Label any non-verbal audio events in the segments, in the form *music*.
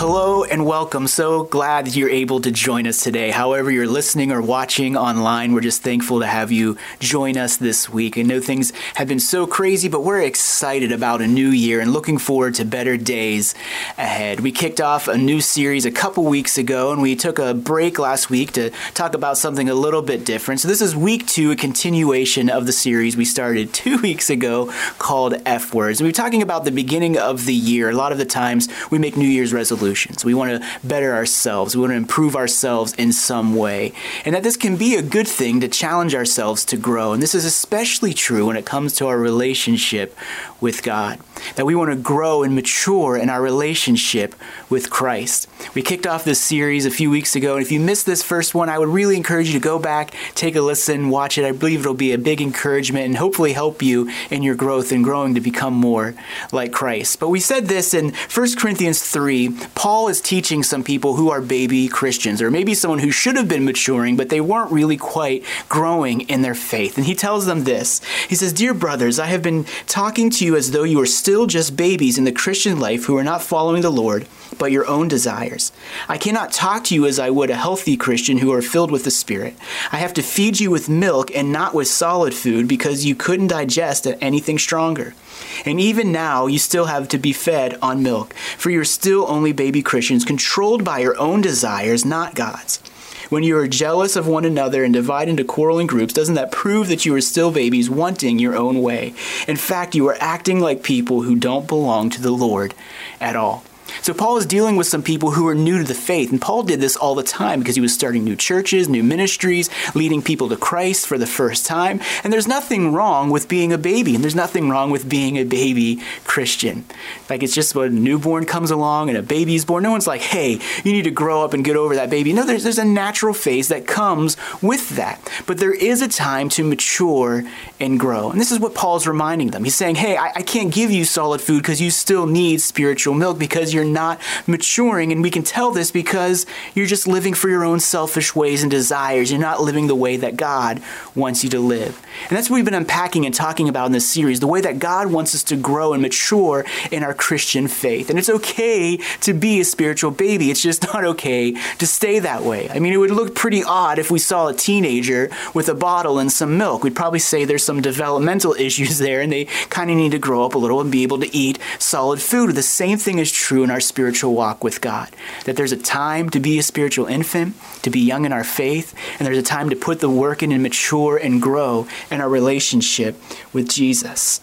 Hello and welcome. So glad that you're able to join us today. However, you're listening or watching online, we're just thankful to have you join us this week. I know things have been so crazy, but we're excited about a new year and looking forward to better days ahead. We kicked off a new series a couple weeks ago and we took a break last week to talk about something a little bit different. So, this is week two, a continuation of the series we started *laughs* two weeks ago called F Words. And we're talking about the beginning of the year. A lot of the times we make New Year's resolutions solutions. We want to better ourselves. We want to improve ourselves in some way. And that this can be a good thing to challenge ourselves to grow. And this is especially true when it comes to our relationship with God. That we want to grow and mature in our relationship with Christ. We kicked off this series a few weeks ago. And if you missed this first one, I would really encourage you to go back, take a listen, watch it. I believe it'll be a big encouragement and hopefully help you in your growth and growing to become more like Christ. But we said this in 1 Corinthians 3 Paul is teaching some people who are baby Christians, or maybe someone who should have been maturing, but they weren't really quite growing in their faith. And he tells them this He says, Dear brothers, I have been talking to you as though you were still just babies in the Christian life who are not following the Lord, but your own desires. I cannot talk to you as I would a healthy Christian who are filled with the Spirit. I have to feed you with milk and not with solid food because you couldn't digest anything stronger. And even now, you still have to be fed on milk, for you're still only baby Christians, controlled by your own desires, not God's. When you are jealous of one another and divide into quarreling groups, doesn't that prove that you are still babies wanting your own way? In fact, you are acting like people who don't belong to the Lord at all. So Paul is dealing with some people who are new to the faith, and Paul did this all the time because he was starting new churches, new ministries, leading people to Christ for the first time. And there's nothing wrong with being a baby, and there's nothing wrong with being a baby Christian. Like it's just when a newborn comes along and a baby's born, no one's like, "Hey, you need to grow up and get over that baby." No, there's there's a natural phase that comes with that. But there is a time to mature and grow, and this is what Paul's reminding them. He's saying, "Hey, I, I can't give you solid food because you still need spiritual milk because you're not maturing. And we can tell this because you're just living for your own selfish ways and desires. You're not living the way that God wants you to live. And that's what we've been unpacking and talking about in this series the way that God wants us to grow and mature in our Christian faith. And it's okay to be a spiritual baby, it's just not okay to stay that way. I mean, it would look pretty odd if we saw a teenager with a bottle and some milk. We'd probably say there's some developmental *laughs* issues there and they kind of need to grow up a little and be able to eat solid food. The same thing is true in our spiritual walk with God. That there's a time to be a spiritual infant, to be young in our faith, and there's a time to put the work in and mature and grow in our relationship with Jesus.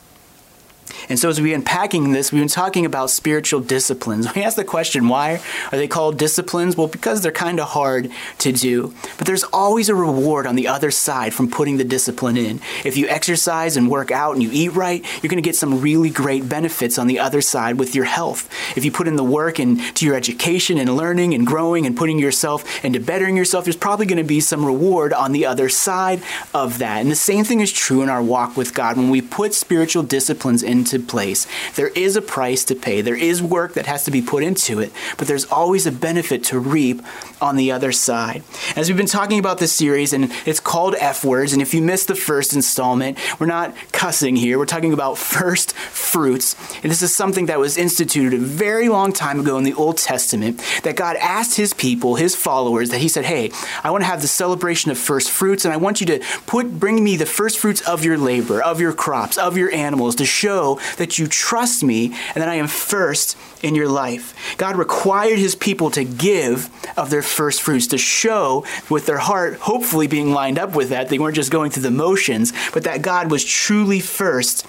And so, as we've been unpacking this, we've been talking about spiritual disciplines. *laughs* We ask the question, why are they called disciplines? Well, because they're kind of hard to do. But there's always a reward on the other side from putting the discipline in. If you exercise and work out and you eat right, you're going to get some really great benefits on the other side with your health. If you put in the work into your education and learning and growing and putting yourself into bettering yourself, there's probably going to be some reward on the other side of that. And the same thing is true in our walk with God. When we put spiritual disciplines in into place. There is a price to pay, there is work that has to be put into it, but there's always a benefit to reap on the other side. As we've been talking about this series, and it's called F Words, and if you missed the first installment, we're not cussing here, we're talking about *laughs* first fruits. And this is something that was instituted a very long time ago in the Old Testament that God asked his people, his followers, that he said, Hey, I want to have the celebration of first fruits, and I want you to put bring me the first fruits of your labor, of your crops, of your animals to show that you trust me and that I am first in your life. God required his people to give of their first fruits, to show with their heart, hopefully being lined up with that. They weren't just going through the motions, but that God was truly first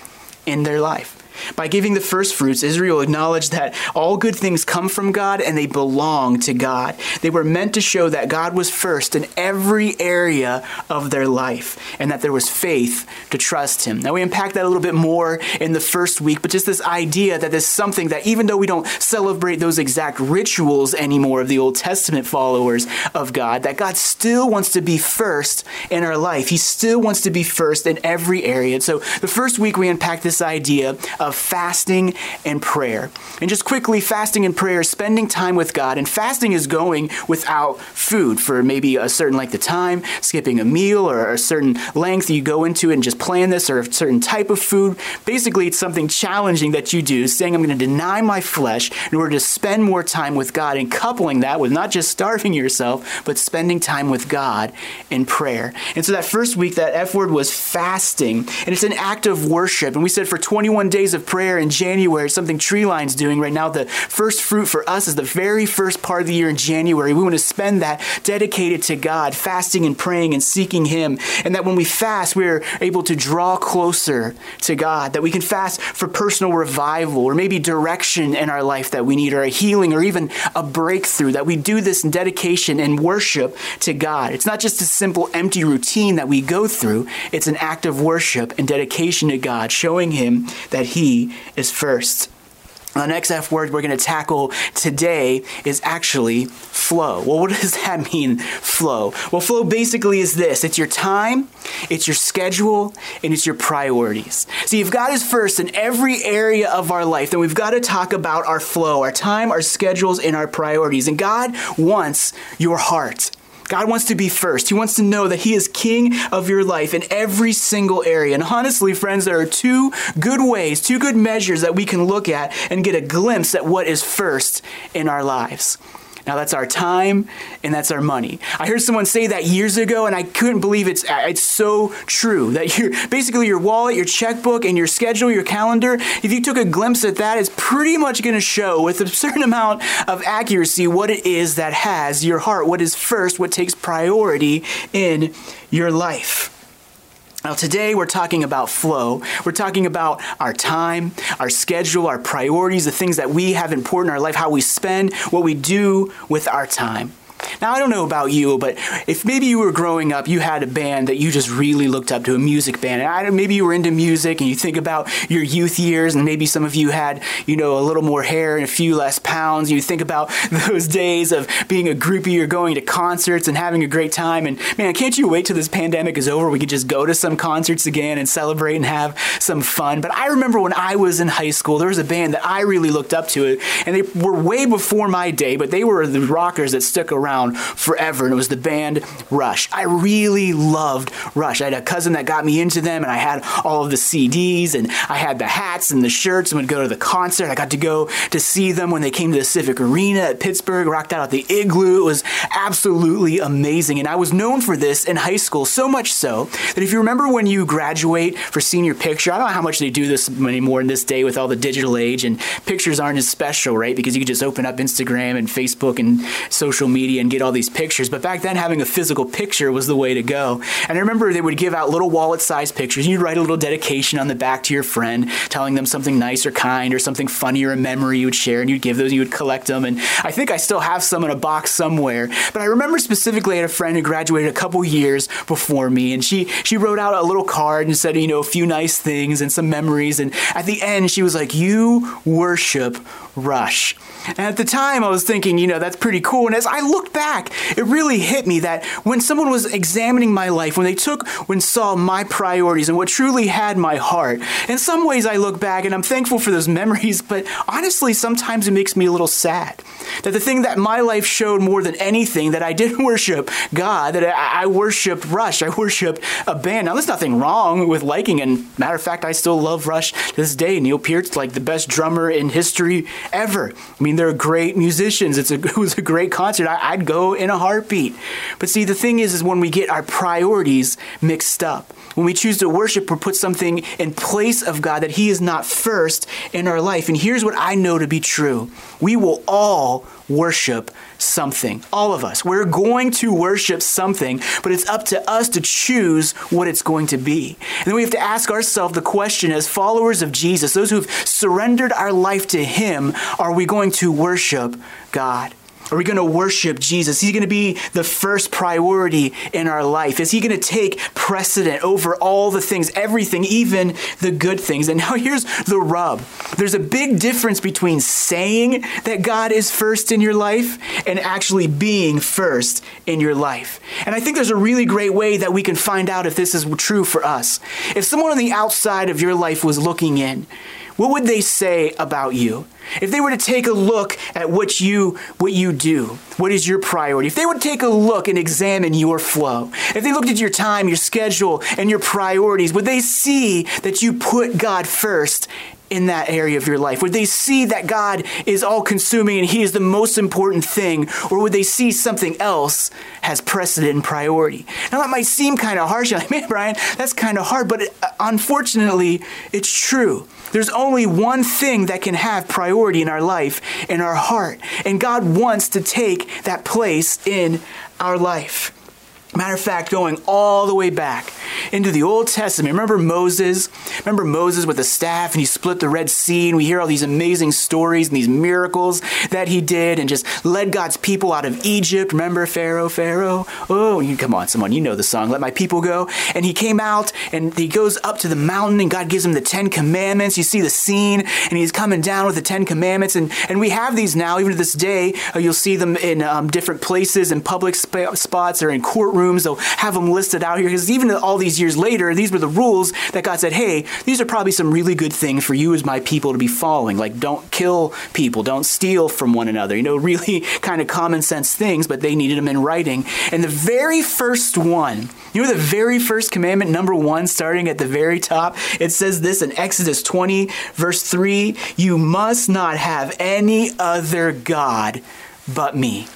in their life. By giving the first fruits, Israel acknowledged that all good things come from God and they belong to God. They were meant to show that God was first in every area of their life and that there was faith to trust Him. Now, we unpack that a little bit more in the first week, but just this idea that there's something that even though we don't celebrate those exact rituals anymore of the Old Testament followers of God, that God still wants to be first in our life. He still wants to be first in every area. And so the first week we unpack this idea of of fasting and prayer. And just quickly, fasting and prayer spending time with God, and fasting is going without food for maybe a certain length of time, skipping a meal or a certain length you go into it and just plan this or a certain type of food. Basically, it's something challenging that you do, saying, I'm going to deny my flesh in order to spend more time with God, and coupling that with not just starving yourself, but spending time with God in prayer. And so that first week, that F word was fasting, and it's an act of worship. And we said for 21 days of prayer in January, something Treeline's doing right now. The first fruit for us is the very first part of the year in January. We want to spend that dedicated to God, fasting and praying and seeking Him. And that when we fast, we're able to draw closer to God, that we can fast for personal revival or maybe direction in our life that we need, or a healing, or even a breakthrough, that we do this in dedication and worship to God. It's not just a simple empty routine that we go through, it's an act of worship and dedication to God, showing Him that He is first. The next F word we're going to tackle today is actually flow. Well, what *laughs* does that mean, flow? Well, flow basically is this it's your time, it's your schedule, and it's your priorities. See, if God is first in every area of our life, then we've got to talk about our flow, our time, our schedules, and our priorities. And God wants your heart. God wants to be first. He wants to know that He is king of your life in every single area. And honestly, friends, there are two good ways, two good measures that we can look at and get a glimpse at what is first in our lives. Now that's our time and that's our money. I heard someone say that years ago and I couldn't believe it's it's so true that *laughs* you basically your wallet, your checkbook and your schedule, your calendar, if you took a glimpse at that, it's pretty much going to show with a certain amount of accuracy what it is that has your heart, what is first, what takes priority in your life. Now, today we're talking about flow. We're talking about our time, our schedule, our priorities, the things that we have important in our life, how we spend, what we do with our time. Now, I don't know about you, but if maybe you were growing up, you had a band that you just really looked up to, a music band, and I, maybe you were into music and you think about your youth years, and maybe some of you had, you know, a little more hair and a few less pounds. You think about *laughs* those days of being a groupie or going to concerts and having a great time. And man, can't you wait till this pandemic is over? We could just go to some concerts again and celebrate and have some fun. But I remember when I was in high school, there was a band that I really looked up to, and they were way before my day, but they were the rockers that stuck around around forever, and it was the band Rush. I really loved Rush. I had a cousin that got me into them, and I had all of the CDs, and I had the hats and the shirts, and would go to the concert. I got to go to see them when they came to the Civic Arena at Pittsburgh, rocked out at the Igloo. It was absolutely amazing, and I was known for this in high school, so much so that if you remember when you graduate for senior picture, I don't know how much they do this anymore in this day with all the digital age, and pictures aren't as special, right? Because you can just open up Instagram and Facebook and social media and get all these pictures. But back then, having a physical picture was the way to go. And I remember they would give out little wallet sized pictures. You'd write a little dedication on the back to your friend, telling them something nice or kind or something funny or a memory you would share, and you'd give those, you would collect them. And I think I still have some in a box somewhere. But I remember specifically I had a friend who graduated a couple years before me, and she, she wrote out a little card and said, you know, a few nice things and some memories. And at the end, she was like, You worship Rush. And at the time, I was thinking, you know, that's pretty cool. And as I looked back, it really hit me that when someone was examining my life, when they took, when saw my priorities and what truly had my heart, in some ways I look back and I'm thankful for those *laughs* memories, but honestly, sometimes it makes me a little sad. That the thing that my life showed more than anything, that I didn't *laughs* worship God, that I, I worshiped Rush, I worshiped a band. Now, there's nothing wrong with liking, and matter of fact, I still love Rush to this day. Neil Peart's like the best drummer in history ever. I mean, they're great musicians. It's a, *laughs* it was a great concert. I, I'd go in a heartbeat. But see, the thing is, is when we get our priorities mixed up, when we choose to worship or put something in place of God that He is not first in our life. And here's what I know to be true we will all worship something. All of us. We're going to worship something, but it's up to us to choose what it's going to be. And then we have to ask ourselves the question as followers of Jesus, those who've surrendered our life to Him, are we going to worship God? Are we going to worship Jesus? Is he going to be the first priority in our life? Is he going to take precedent over all the things, everything, even the good things? And now *laughs* here's the rub there's a big difference between saying that God is first in your life and actually being first in your life. And I think there's a really great way that we can find out if this is true for us. If someone on the outside of your life was looking in, what would they say about you? If they were to take a look at what you what you do, what is your priority? If they would take a look and examine your flow, if they looked at your time, your schedule, and your priorities, would they see that you put God first in that area of your life? Would they see that God is all consuming and He is the most important thing? Or would they see something else has precedent and priority? Now, that might seem kind of harsh. You're *laughs* like, man, Brian, that's kind of hard. But it, uh, unfortunately, it's true. There's only one thing that can have priority in our life, in our heart. And God wants to take that place in our life. Matter of fact, going all the way back into the Old Testament. Remember Moses? Remember Moses with the staff and he split the Red Sea and we hear all these amazing stories and these miracles that he did and just led God's people out of Egypt. Remember Pharaoh, Pharaoh? Oh, you come on, someone, you know the song, Let My People Go. And he came out and he goes up to the mountain and God gives him the Ten Commandments. You see the scene and he's coming down with the Ten Commandments. And, and we have these now, even to this day. Uh, you'll see them in um, different places, in public sp- spots or in courtrooms rooms. They'll have them listed out here because even all these years later, these were the rules that God said, hey, these are probably some really good things for you as my people to be following. Like, don't kill people, don't steal from one another. You know, *laughs* really kind of common sense things, but they needed them in writing. And the very first one, you know, the very first commandment, number one, starting at the very top, it says this in Exodus 20, verse 3 You must not have any other God but me.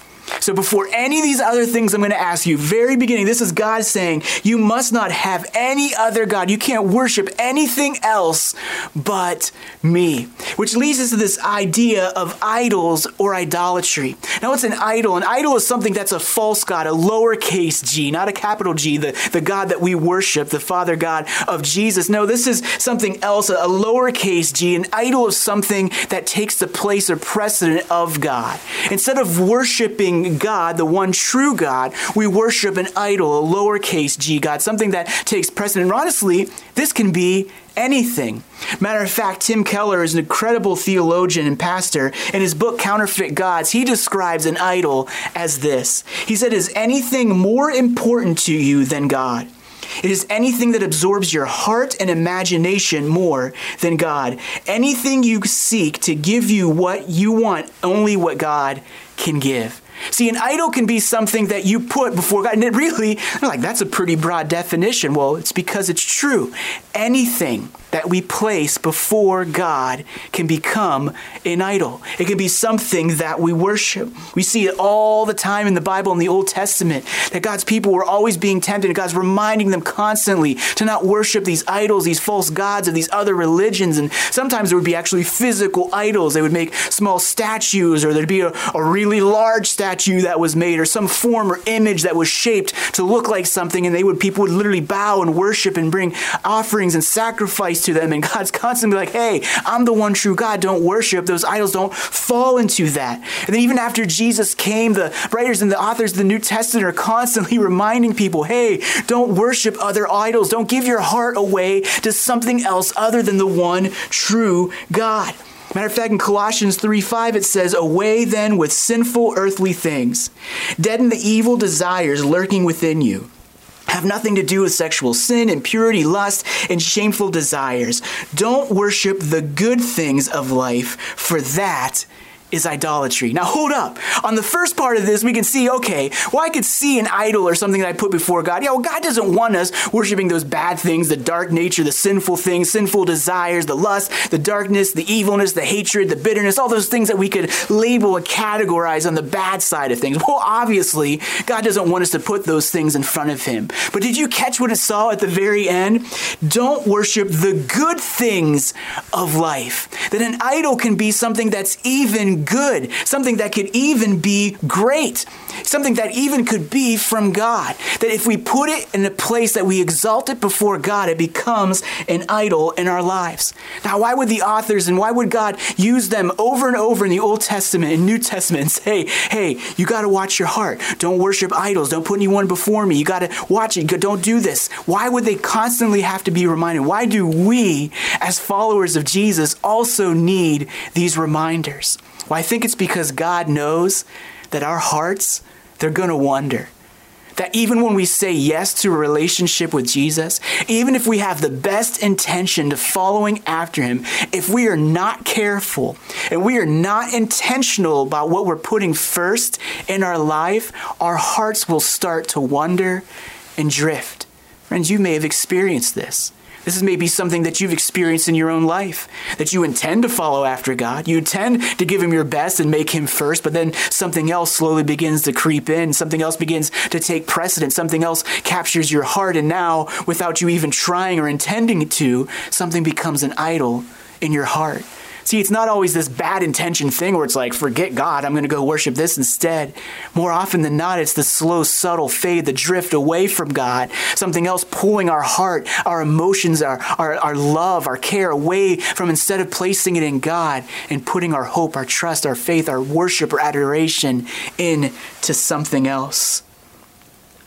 So before any of these other things I'm going to ask you, very beginning, this is God saying, you must not have any other God. You can't worship anything else but me. Which leads us to this idea of idols or idolatry. Now, what's an idol? An idol is something that's a false God, a lowercase g, not a capital G, the, the God that we worship, the Father God of Jesus. No, this is something else, a lowercase g, an idol of something that takes the place or precedent of God. Instead of worshiping God, the one true God, we worship an idol, a lowercase g God, something that takes precedent. And honestly, this can be anything. Matter of fact, Tim Keller is an incredible theologian and pastor. In his book, Counterfeit Gods, he describes an idol as this He said, Is anything more important to you than God? It is anything that absorbs your heart and imagination more than God. Anything you seek to give you what you want, only what God can give. See, an idol can be something that you put before God, and it really, like, that's a pretty broad definition. Well, it's because it's true. Anything that we place before God can become an idol. It can be something that we worship. We see it all the time in the Bible in the Old Testament that God's people were always being tempted, and God's reminding them constantly to not worship these idols, these false gods of these other religions. And sometimes there would be actually physical idols. They would make small statues, or there'd be a, a really large statue that was made, or some form or image that was shaped to look like something, and they would people would literally bow and worship and bring offerings and sacrifice to them. And God's constantly like, hey, I'm the one true God. Don't worship. Those idols don't fall into that. And then even after Jesus came, the writers and the authors of the New Testament are constantly *laughs* reminding people, hey, don't worship other idols. Don't give your heart away to something else other than the one true God. Matter of fact, in Colossians 3 5, it says, Away then with sinful earthly things, deaden the evil desires lurking within you have nothing to do with sexual sin, impurity, lust, and shameful desires. Don't worship the good things of life, for that is idolatry. Now hold up. On the first part of this, we can see, okay, well, I could see an idol or something that I put before God. Yeah, well, God doesn't want us worshiping those bad things, the dark nature, the sinful things, sinful desires, the lust, the darkness, the evilness, the hatred, the bitterness, all those things that we could label and categorize on the bad side of things. Well, obviously, God doesn't want us to put those things in front of Him. But did you catch what it saw at the very end? Don't worship the good things of life. That an idol can be something that's even good, something that could even be great, something that even could be from God. That if we put it in a place that we exalt it before God, it becomes an idol in our lives. Now, why would the authors and why would God use them over and over in the Old Testament and New Testament and say, hey, you got to watch your heart. Don't worship idols. Don't put anyone before me. You got to watch it. Don't do this. Why would they constantly have to be reminded? Why do we, as followers of Jesus, also need these reminders? Well, I think it's because God knows that our hearts, they're going to wonder. that even when we say yes to a relationship with Jesus, even if we have the best intention to following after him, if we are not careful and we are not intentional about what we're putting first in our life, our hearts will start to wander and drift. Friends, you may have experienced this. This is maybe something that you've experienced in your own life, that you intend to follow after God. You intend to give Him your best and make Him first, but then something else slowly begins to creep in. Something else begins to take precedence. Something else captures your heart, and now, without you even trying or intending to, something becomes an idol in your heart. See, it's not always this bad intention thing where it's like, forget God, I'm going to go worship this instead. More often than not, it's the slow, subtle fade, the drift away from God, something else pulling our heart, our emotions, our, our, our love, our care away from instead of placing it in God and putting our hope, our trust, our faith, our worship, or adoration into something else.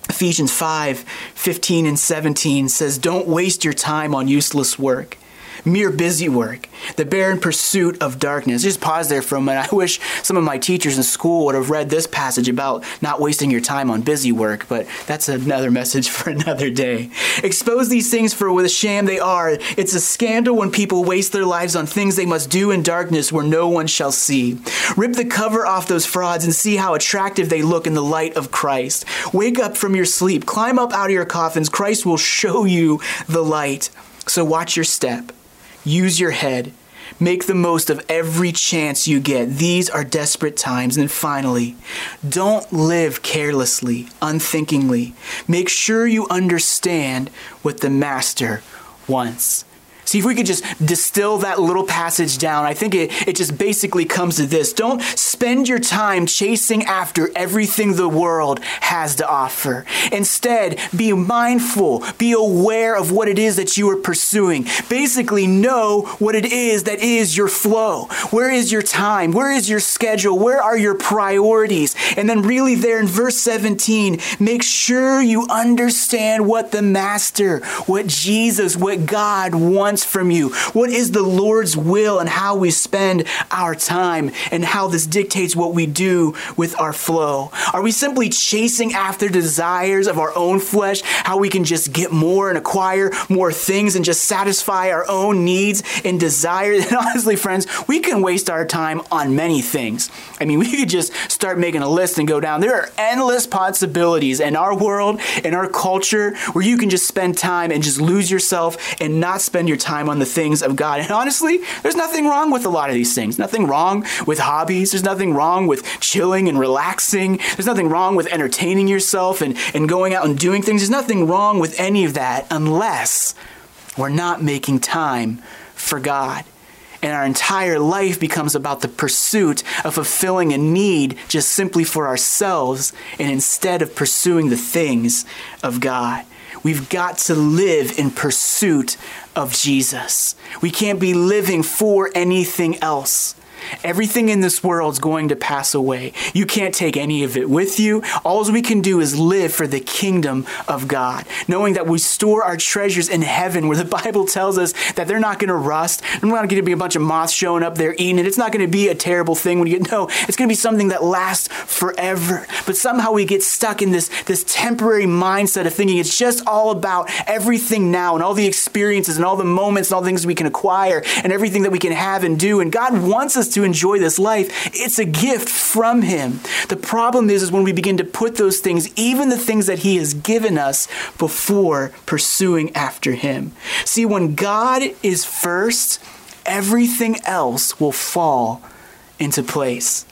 Ephesians 5 15 and 17 says, Don't waste your time on useless work mere busy work, the barren pursuit of darkness. Just pause there for a minute. I wish some of my teachers in school would have read this passage about not wasting your time on busy work, but that's another message *laughs* for another day. Expose these things for what a sham they are. It's a scandal when people waste their lives on things they must do in darkness where no one shall see. Rip the cover off those frauds and see how attractive they look in the light of Christ. Wake up from your sleep, climb up out of your coffins. Christ will show you the light. So watch your step. Use your head. Make the most of every chance you get. These are desperate times. And finally, don't live carelessly, unthinkingly. Make sure you understand what the Master wants. See, if we could just distill that little passage down, I think it, it just basically comes to this. Don't spend your time chasing after everything the world has to offer. Instead, be mindful, be aware of what it is that you are pursuing. Basically, know what it is that is your flow. Where is your time? Where is your schedule? Where are your priorities? And then, really, there in verse 17, make sure you understand what the Master, what Jesus, what God wants wants from you? What is the Lord's will and how we spend our time and how this dictates what we do with our flow? Are we simply chasing after desires of our own flesh, how we can just get more and acquire more things and just satisfy our own needs and desires? *laughs* And honestly, friends, we can waste our time on many things. I mean, *laughs* we could just start making a list and go down. There are endless possibilities in our world, in our culture, where you can just spend time and just lose yourself and not spend your time on the things of God. And honestly, there's nothing wrong with a lot of these things. Nothing wrong with hobbies. There's nothing wrong with chilling and relaxing. There's nothing wrong with entertaining yourself and, and going out and doing things. There's nothing wrong with any of that unless we're not making time for God and our entire life becomes about the pursuit of fulfilling a need just simply for ourselves and instead of pursuing the things of God. We've got to live in pursuit of Jesus. We can't be living for anything else. Everything in this world is going to pass away. You can't take any of it with you. All we can do is live for the kingdom of God, knowing that we store our treasures in heaven, where the *laughs* Bible tells us that they're not going to rust. They're not going to be a bunch of moths showing up there eating it. It's not going to be a terrible thing when you get, no, it's going to be something that lasts forever. But somehow we get stuck in this, this temporary mindset of thinking it's just all about everything now and all the experiences and all the moments and all the things we can acquire and everything that we can have and do. And God wants us to enjoy this life. It's a gift from Him. The problem is, is when we begin to put those things, even the things that He has given us, before pursuing after Him. See, when God is first, everything else will fall into place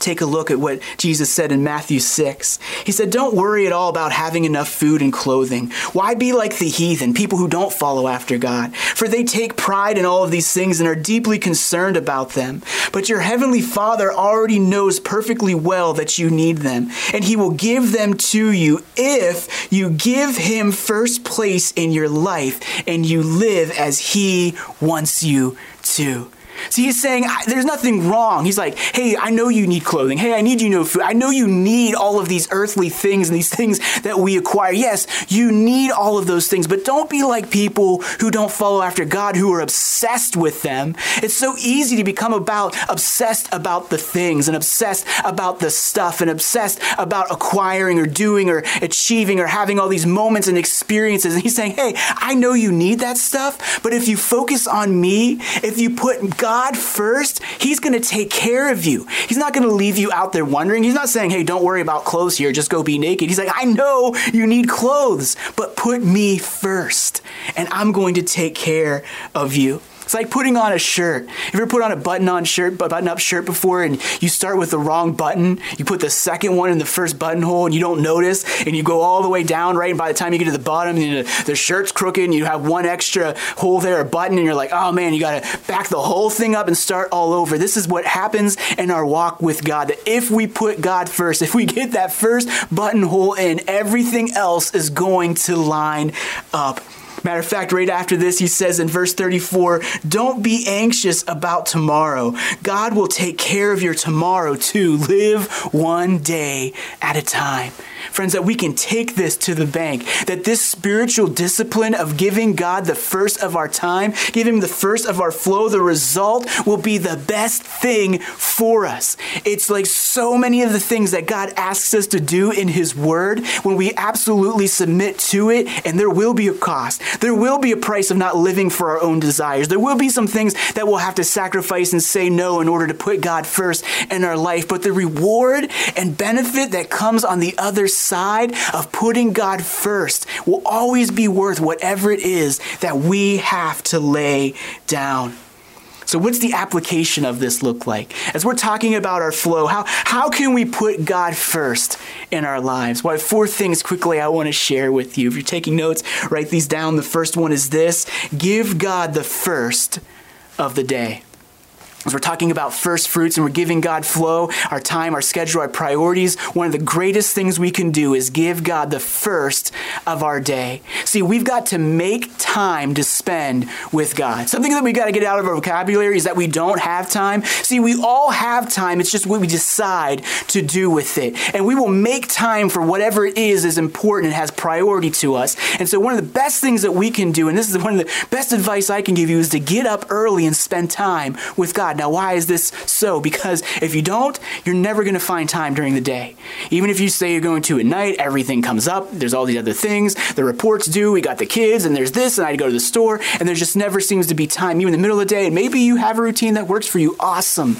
take a look at what Jesus said in Matthew 6. He said, Don't worry at all about having enough food and clothing. Why be like the heathen, people who don't follow after God? For they take pride in all of these things and are deeply concerned about them. But your heavenly Father already knows perfectly well that you need them, and He will give them to you if you give Him first place in your life and you live as He wants you to. See, he's saying there's nothing wrong. He's like, hey, I know you need clothing. Hey, I need you know food. I know you need all of these earthly things and these things that we acquire. Yes, you need all of those things, but don't be like people who don't follow after God, who are obsessed with them. It's so easy to become about obsessed about the things and obsessed about the stuff and obsessed about acquiring or doing or achieving or having all these moments and experiences. And he's saying, hey, I know you need that stuff, but if you focus on me, if you put God first, he's going to take care of you. He's not going to leave you out there wondering. He's not saying, hey, don't worry about clothes here, just go be naked. He's like, I know you need clothes, but put me first, and I'm going to take care of you. It's like putting on a shirt. If you ever put on a button-on shirt, button-up shirt before, and you start with the wrong button? You put the second one in the first buttonhole, and you don't notice, and you go all the way down, right? And by the time you get to the bottom, the, the shirt's crooked, and you have one extra hole there, a button, and you're like, oh man, you got to back the whole thing up and start all over. This is what happens in our walk with God. That if we put God first, if we get that first buttonhole in, everything else is going to line up. Matter of fact, right after this, he says in verse 34 Don't be anxious about tomorrow. God will take care of your tomorrow too. Live one day at a time. Friends, that we can take this to the bank, that this spiritual discipline of giving God the first of our time, giving Him the first of our flow, the result will be the best thing for us. It's like so many of the things that God asks us to do in His Word when we absolutely submit to it, and there will be a cost. There will be a price of not living for our own desires. There will be some things that we'll have to sacrifice and say no in order to put God first in our life. But the reward and benefit that comes on the other side of putting God first will always be worth whatever it is that we have to lay down. So, what's the application of this look like? As we're talking about our flow, how, how can we put God first in our lives? Well, four things quickly I want to share with you. If you're taking notes, write these down. The first one is this give God the first of the day. As we're talking about first fruits and we're giving God flow, our time, our schedule, our priorities, one of the greatest things we can do is give God the first of our day. See, we've got to make time to spend with God. Something that we've got to get out of our vocabulary is that we don't have time. See, we all have time. It's just what we decide to do with it. And we will make time for whatever it is is important and has priority to us. And so one of the best things that we can do, and this is one of the best advice I can give you, is to get up early and spend time with God. God. Now, why is this so? Because if you don't, you're never going to find time during the day. Even if you say you're going to at night, everything comes up. There's all these other things. The reports do. We got the kids, and there's this, and I go to the store, and there just never seems to be time, even in the middle of the day. And maybe you have a routine that works for you. Awesome.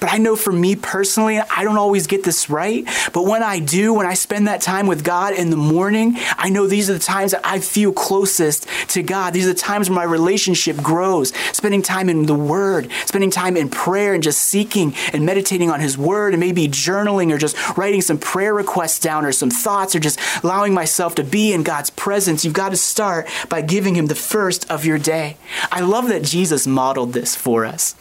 But I know for me personally, I don't always get this right. But when I do, when I spend that time with God in the morning, I know these are the times that I feel closest to God. These are the times where my relationship grows. Spending time in the Word, spending time in prayer and just seeking and meditating on His Word, and maybe journaling or just writing some prayer requests down or some thoughts or just allowing myself to be in God's presence. You've got to start by giving Him the first of your day. I love that Jesus modeled this for us.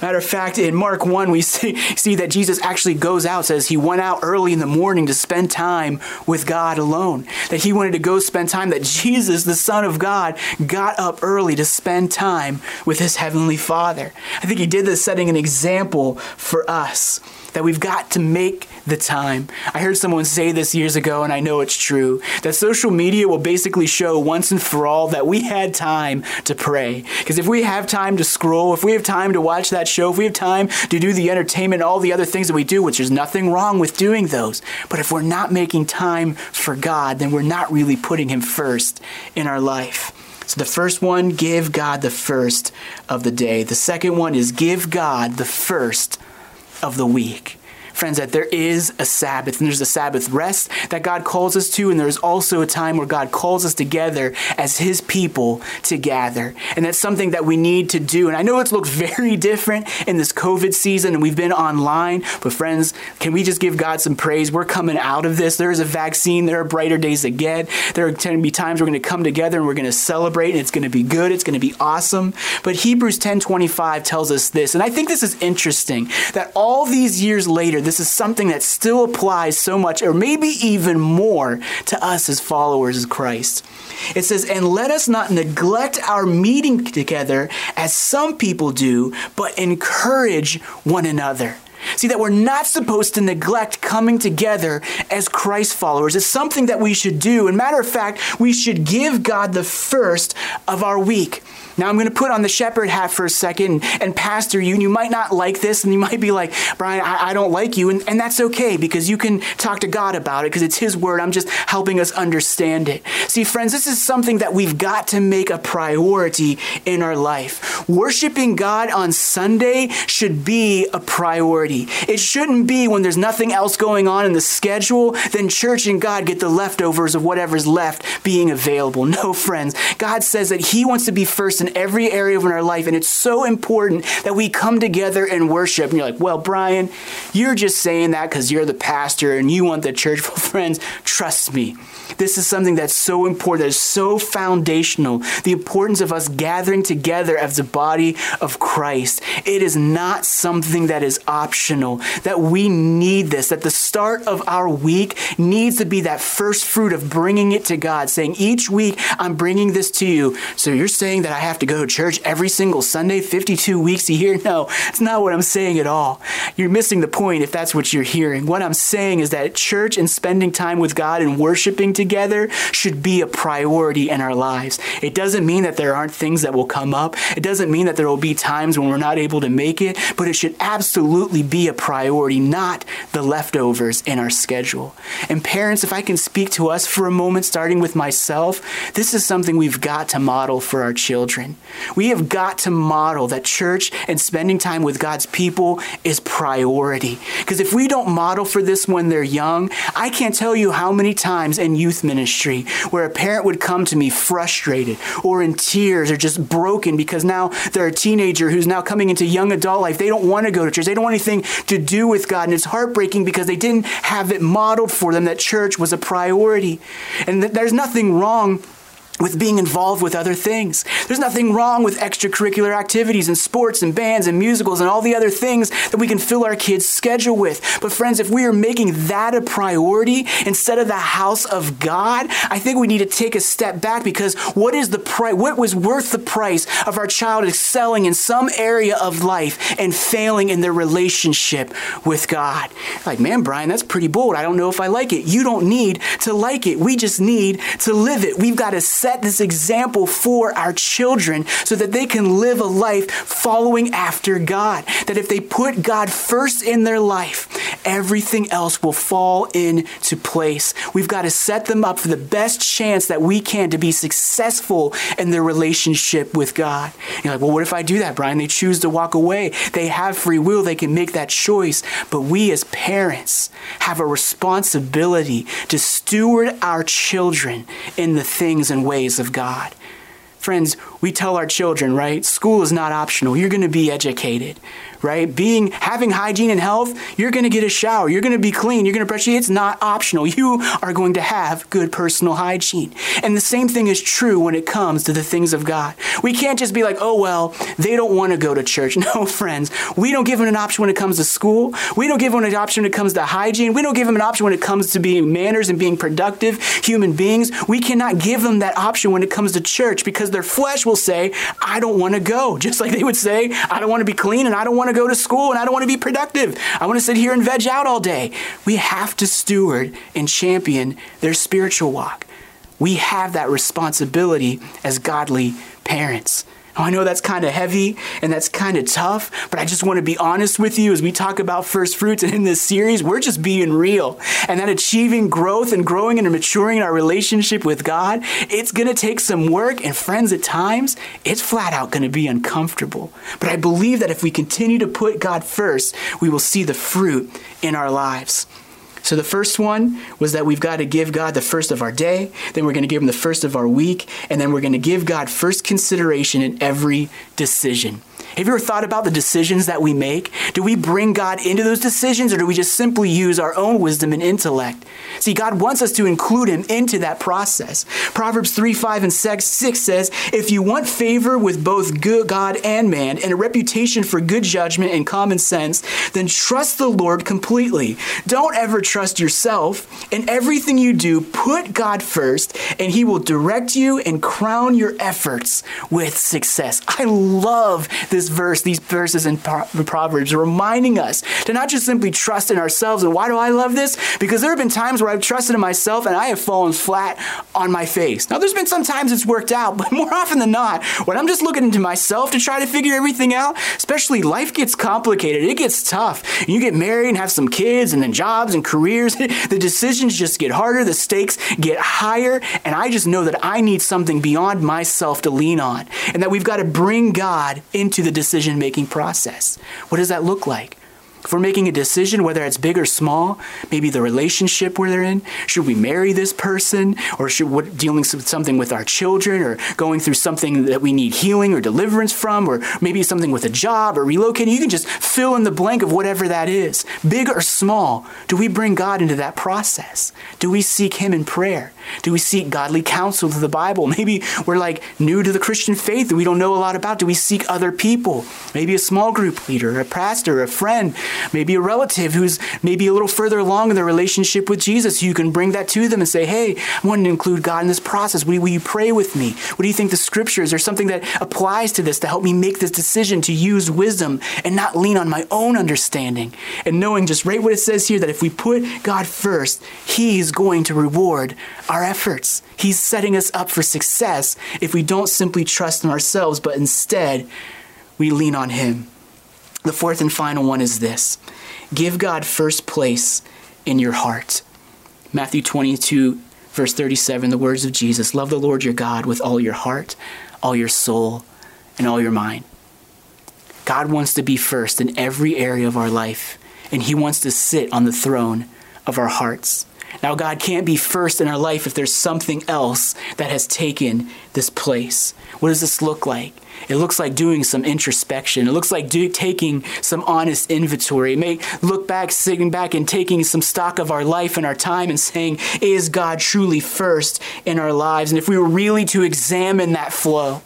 Matter of fact, in Mark 1, we *laughs* see, see that Jesus actually goes out, says he went out early in the morning to spend time with God alone. That he wanted to go spend time, that Jesus, the Son of God, got up early to spend time with his Heavenly Father. I think he did this setting an example for us that we've got to make the time. I heard someone say this years ago, and I know it's true that social media will basically show once and for all that we had time to pray. Because if we have time to scroll, if we have time to watch that show, if we have time to do the entertainment, all the other things that we do, which is nothing wrong with doing those, but if we're not making time for God, then we're not really putting Him first in our life. So the first one, give God the first of the day. The second one is give God the first of the week friends, that there is a Sabbath and there's a Sabbath rest that God calls us to, and there's also a time where God calls us together as His people to gather. And that's something that we need to do. And I know it's looked very different in this COVID season, and we've been online, but friends, can we just give God some praise? We're coming out of this. There is a vaccine. There are brighter days ahead. There are going to be times we're going to come together and we're going to celebrate, and it's going to be good. It's going to be awesome. But Hebrews 10 25 tells us this, and I think this is interesting that all these years later, this is something that still applies so much, or maybe even more, to us as followers of Christ. It says, And let us not neglect our meeting together as some people do, but encourage one another. See, that we're not supposed to neglect coming together as Christ followers. It's something that we should do. And matter of fact, we should give God the first of our week. Now, I'm going to put on the shepherd hat for a second and pastor you, and you might not like this, and you might be like, Brian, I, I don't like you. And, and that's okay because you can talk to God about it because it's His word. I'm just helping us understand it. See, friends, this is something that we've got to make a priority in our life. Worshiping God on Sunday should be a priority. It shouldn't be when there's nothing else going on in the schedule, then church and God get the leftovers of whatever's left being available. No, friends. God says that He wants to be first in every area of our life. And it's so important that we come together and worship. And you're like, well, Brian, you're just saying that because you're the pastor and you want the church. *laughs* Well, friends, trust me. This is something that's so important, that is so foundational. The importance of us gathering together as the body of Christ. It is not something that is optional, that we need this, that the start of our week needs to be that first fruit of bringing it to God, saying, each week I'm bringing this to you. So you're saying that I have to go to church every single Sunday, 52 weeks a year? No, it's not what I'm saying at all. You're missing the point if that's what you're hearing. What I'm saying is that church and spending time with God and worshiping together should be a priority in our lives. It doesn't mean that there aren't things that will come up. It doesn't mean that there will be times when we're not able to make it, but it should absolutely be a priority, not the leftovers in our schedule. And parents, if I can speak to us for a moment, starting with myself, this is something we've got to model for our children. We have got to model that church and spending time with God's people is priority. Because if we don't model for this when they're young, I can't tell you how many times in youth ministry where a parent would come to me frustrated or in tears or just broken because now they're a teenager who's now coming into young adult life. They don't want to go to church. They don't want anything to do with God. And it's heartbreaking because they didn't have it modeled for them that church was a priority. And th- there's nothing wrong with being involved with other things. There's nothing wrong with extracurricular activities and sports and bands and musicals and all the other things that we can fill our kids' schedule with. But friends, if we are making that a priority instead of the house of God, I think we need to take a step back because what is the price? What was worth the price of our child excelling in some area of life and failing in their relationship with God? Like, man, Brian, that's pretty bold. I don't know if I like it. You don't need to like it. We just need to live it. We've got to set set this example for our children so that they can live a life following after God. That if they put God first in their life, everything else will fall into place. We've got to set them up for the best chance that we can to be successful in their relationship with God. You're like, well, what if I do that, Brian? They choose to walk away. They have free will. They can make that choice. But we as parents have a responsibility to steward our children in the things and ways ways of God. Friends, we tell our children, right? School is not optional. You're going to be educated, right? Being having hygiene and health, you're going to get a shower. You're going to be clean. You're going to brush It's not optional. You are going to have good personal hygiene. And the same thing is true when it comes to the things of God. We can't just be like, "Oh well, they don't want to go to church." *laughs* No, friends. We don't give them an option when it comes to school. We don't give them an option when it comes to hygiene. We don't give them an option when it comes to being manners and being productive human beings. We cannot give them that option when it comes to church because their flesh will say, "I don't want to go." *laughs* Just like they would say, "I don't want to be clean and I don't want to go to school and I don't want to be productive. I want to sit here and veg out all day. We have to steward and champion their spiritual walk. We have that responsibility as godly parents. Now, I know that's kind of heavy and that's kind of tough, but I just want to be honest with you as we talk about first fruits and in this series, we're just being real. And that achieving growth and growing and maturing in our relationship with God, it's going to take some work. And friends, at times, it's flat out going to be uncomfortable. But I believe that if we continue to put God first, we will see the fruit in our lives. So the first one was that we've got to give God the first of our day, then we're going to give him the first of our week, and then we're going to give God first consideration in every decision. Have you ever thought about the decisions that we make? Do we bring God into those decisions or do we just simply use our own wisdom and intellect? See, God wants us to include Him into that process. Proverbs 3 5 and 6 says, If you want favor with both good God and man and a reputation for good judgment and common sense, then trust the Lord completely. Don't ever trust yourself. In everything you do, put God first, and He will direct you and crown your efforts with success. I love this verse, these verses in Proverbs, reminding us to not just simply trust in ourselves. And why do I love this? Because there have been times where I've trusted in myself and I have fallen flat on my face. Now, there's been some times it's worked out, *laughs* but more often than not, when I'm just looking into myself to try to figure everything out, especially life gets complicated, it gets tough. You get married and have some kids and then jobs and careers, *laughs* the decisions just get harder, the stakes get higher, and I just know that I need something beyond myself to lean on, and that we've got to bring God into the decision making process. What does that look like? If we're making a decision, whether it's big or small, maybe the relationship they're in, should we marry this person, or should what dealing with something with our children, or going through something that we need healing or deliverance from, or maybe something with a job or relocating, you can just fill in the blank of whatever that is, big or small. Do we bring God into that process? Do we seek Him in prayer? Do we seek godly counsel through the Bible? *laughs* Maybe we're like new to the Christian faith that we don't know a lot about. Do we seek other people? Maybe a small group leader, a pastor, a friend, maybe a relative who's maybe a little further along in their relationship with Jesus. You can bring that to them and say, hey, I want to include God in this process. Will, will you pray with me? What do you think the scriptures? There's something that applies to this to help me make this decision to use wisdom and not lean on my own understanding. And knowing just right what it says here that if we put God first, He's going to reward our efforts. He's setting us up for success if we don't simply trust in ourselves, but instead we lean on Him. The fourth and final one is this give God first place in your heart. Matthew 22, verse 37, the words of Jesus Love the Lord your God with all your heart, all your soul, and all your mind. God wants to be first in every area of our life, and He wants to sit on the throne of our hearts. Now, God can't be first in our life if there's something else that has taken this place. What does this look like? It looks like doing some introspection. It looks like do, taking some honest inventory. It may look back, sitting back, and taking some stock of our life and our time and saying, Is God truly first in our lives? And if we were really to examine that flow,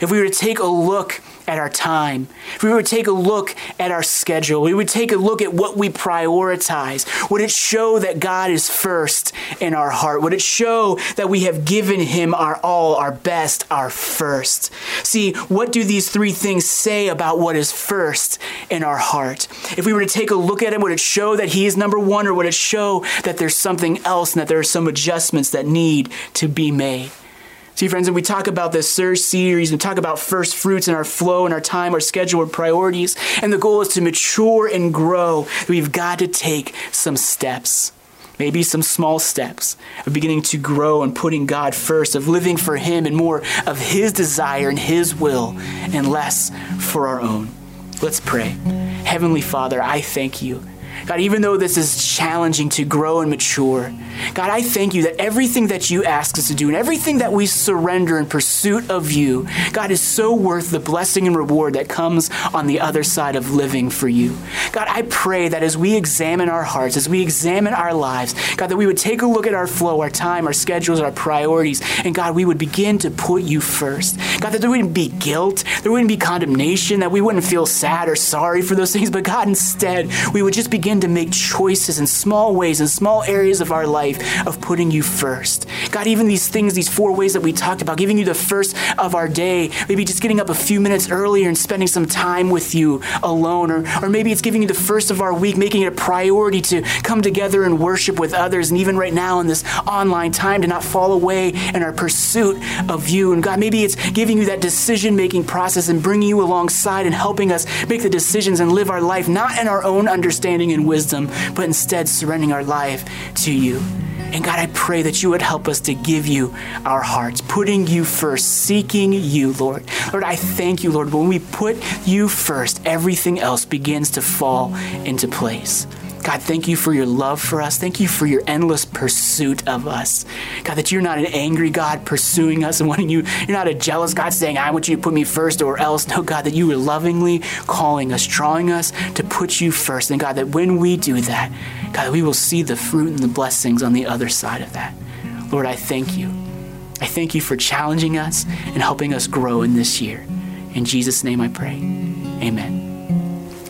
if we were to take a look at our time, if we would take a look at our schedule, we would take a look at what we prioritize, would it show that God is first in our heart? Would it show that we have given Him our all, our best, our first? See, what do these three things say about what is first in our heart? If we were to take a look at it, would it show that He is number one, or would it show that there's something else and that there are some adjustments that need to be made? See, friends, when we talk about this Surge series and talk about first fruits and our flow and our time, our schedule, our priorities, and the goal is to mature and grow, we've got to take some steps. Maybe some small steps of beginning to grow and putting God first, of living for Him and more of His desire and His will and less for our own. Let's pray. Heavenly Father, I thank you God, even though this is challenging to grow and mature, God, I thank you that everything that you ask us to do and everything that we surrender in pursuit of you, God, is so worth the blessing and reward that comes on the other side of living for you. God, I pray that as we examine our hearts, as we examine our lives, God, that we would take a look at our flow, our time, our schedules, our priorities, and God, we would begin to put you first. God, that there wouldn't be guilt, there wouldn't be condemnation, that we wouldn't feel sad or sorry for those things, but God, instead, we would just begin begin to make choices in small ways, in small areas of our life, of putting you first. God, even these things, these four ways that we talked about, giving you the first of our day, maybe just getting up a few minutes earlier and spending some time with you alone, or, or maybe it's giving you the first of our week, making it a priority to come together and worship with others, and even right now in this online time, to not fall away in our pursuit of you. And God, maybe it's giving you that decision making process and bringing you alongside and helping us make the decisions and live our life not in our own understanding and wisdom, but instead surrendering our life to you. And God, I pray that you would help us to give you our hearts, putting you first, seeking you, Lord. Lord, I thank you, Lord. When we put you first, everything else begins to fall into place. God, thank you for your love for us. Thank you for your endless pursuit of us. God, that you're not an angry God pursuing us and wanting you, you're not a jealous God saying, I want you to put me first or else. No, God, that you are lovingly calling us, drawing us to put you first. And God, that when we do that, God, we will see the fruit and the blessings on the other side of that. Lord, I thank you. I thank you for challenging us and helping us grow in this year. In Jesus' name I pray. Amen.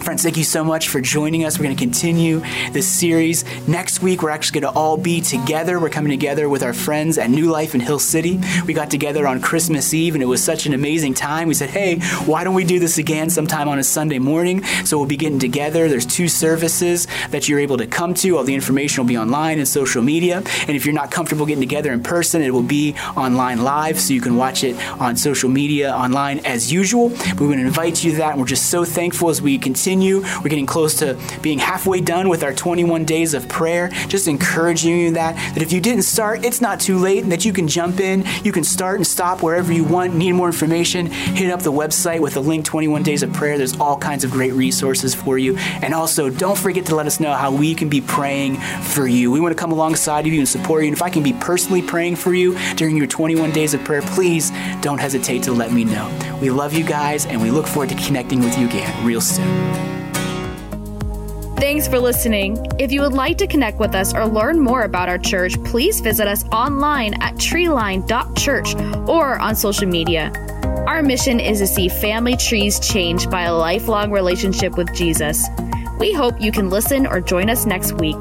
Friends, thank you so much for joining us. We're going to continue this series. Next week, we're actually going to all be together. We're coming together with our friends at New Life in Hill City. We got together on Christmas Eve, and it was such an amazing time. We said, hey, why don't we do this again sometime on a Sunday morning? So we'll be getting together. There's two services that you're able to come to. All the information will be online and social media. And if you're not comfortable getting together in person, it will be online live, so you can watch it on social media online as usual. We want to invite you to that, and we're just so thankful as we continue continue. We're getting close to being halfway done with our 21 days of prayer. Just encouraging you that that if you didn't start, it's not too late, and that you can jump in. You can start and stop wherever you want. Need more information? Hit up the website with the link 21 Days of Prayer. There's all kinds of great resources for you. And also, don't forget to let us know how we can be praying for you. We want to come alongside of you and support you. And if I can be personally praying for you during your 21 days of prayer, please don't hesitate to let me know. We love you guys, and we look forward to connecting with you again real soon. Thanks for listening. If you would like to connect with us or learn more about our church, please visit us online at treeline.church or on social media. Our mission is to see family trees changed by a lifelong relationship with Jesus. We hope you can listen or join us next week.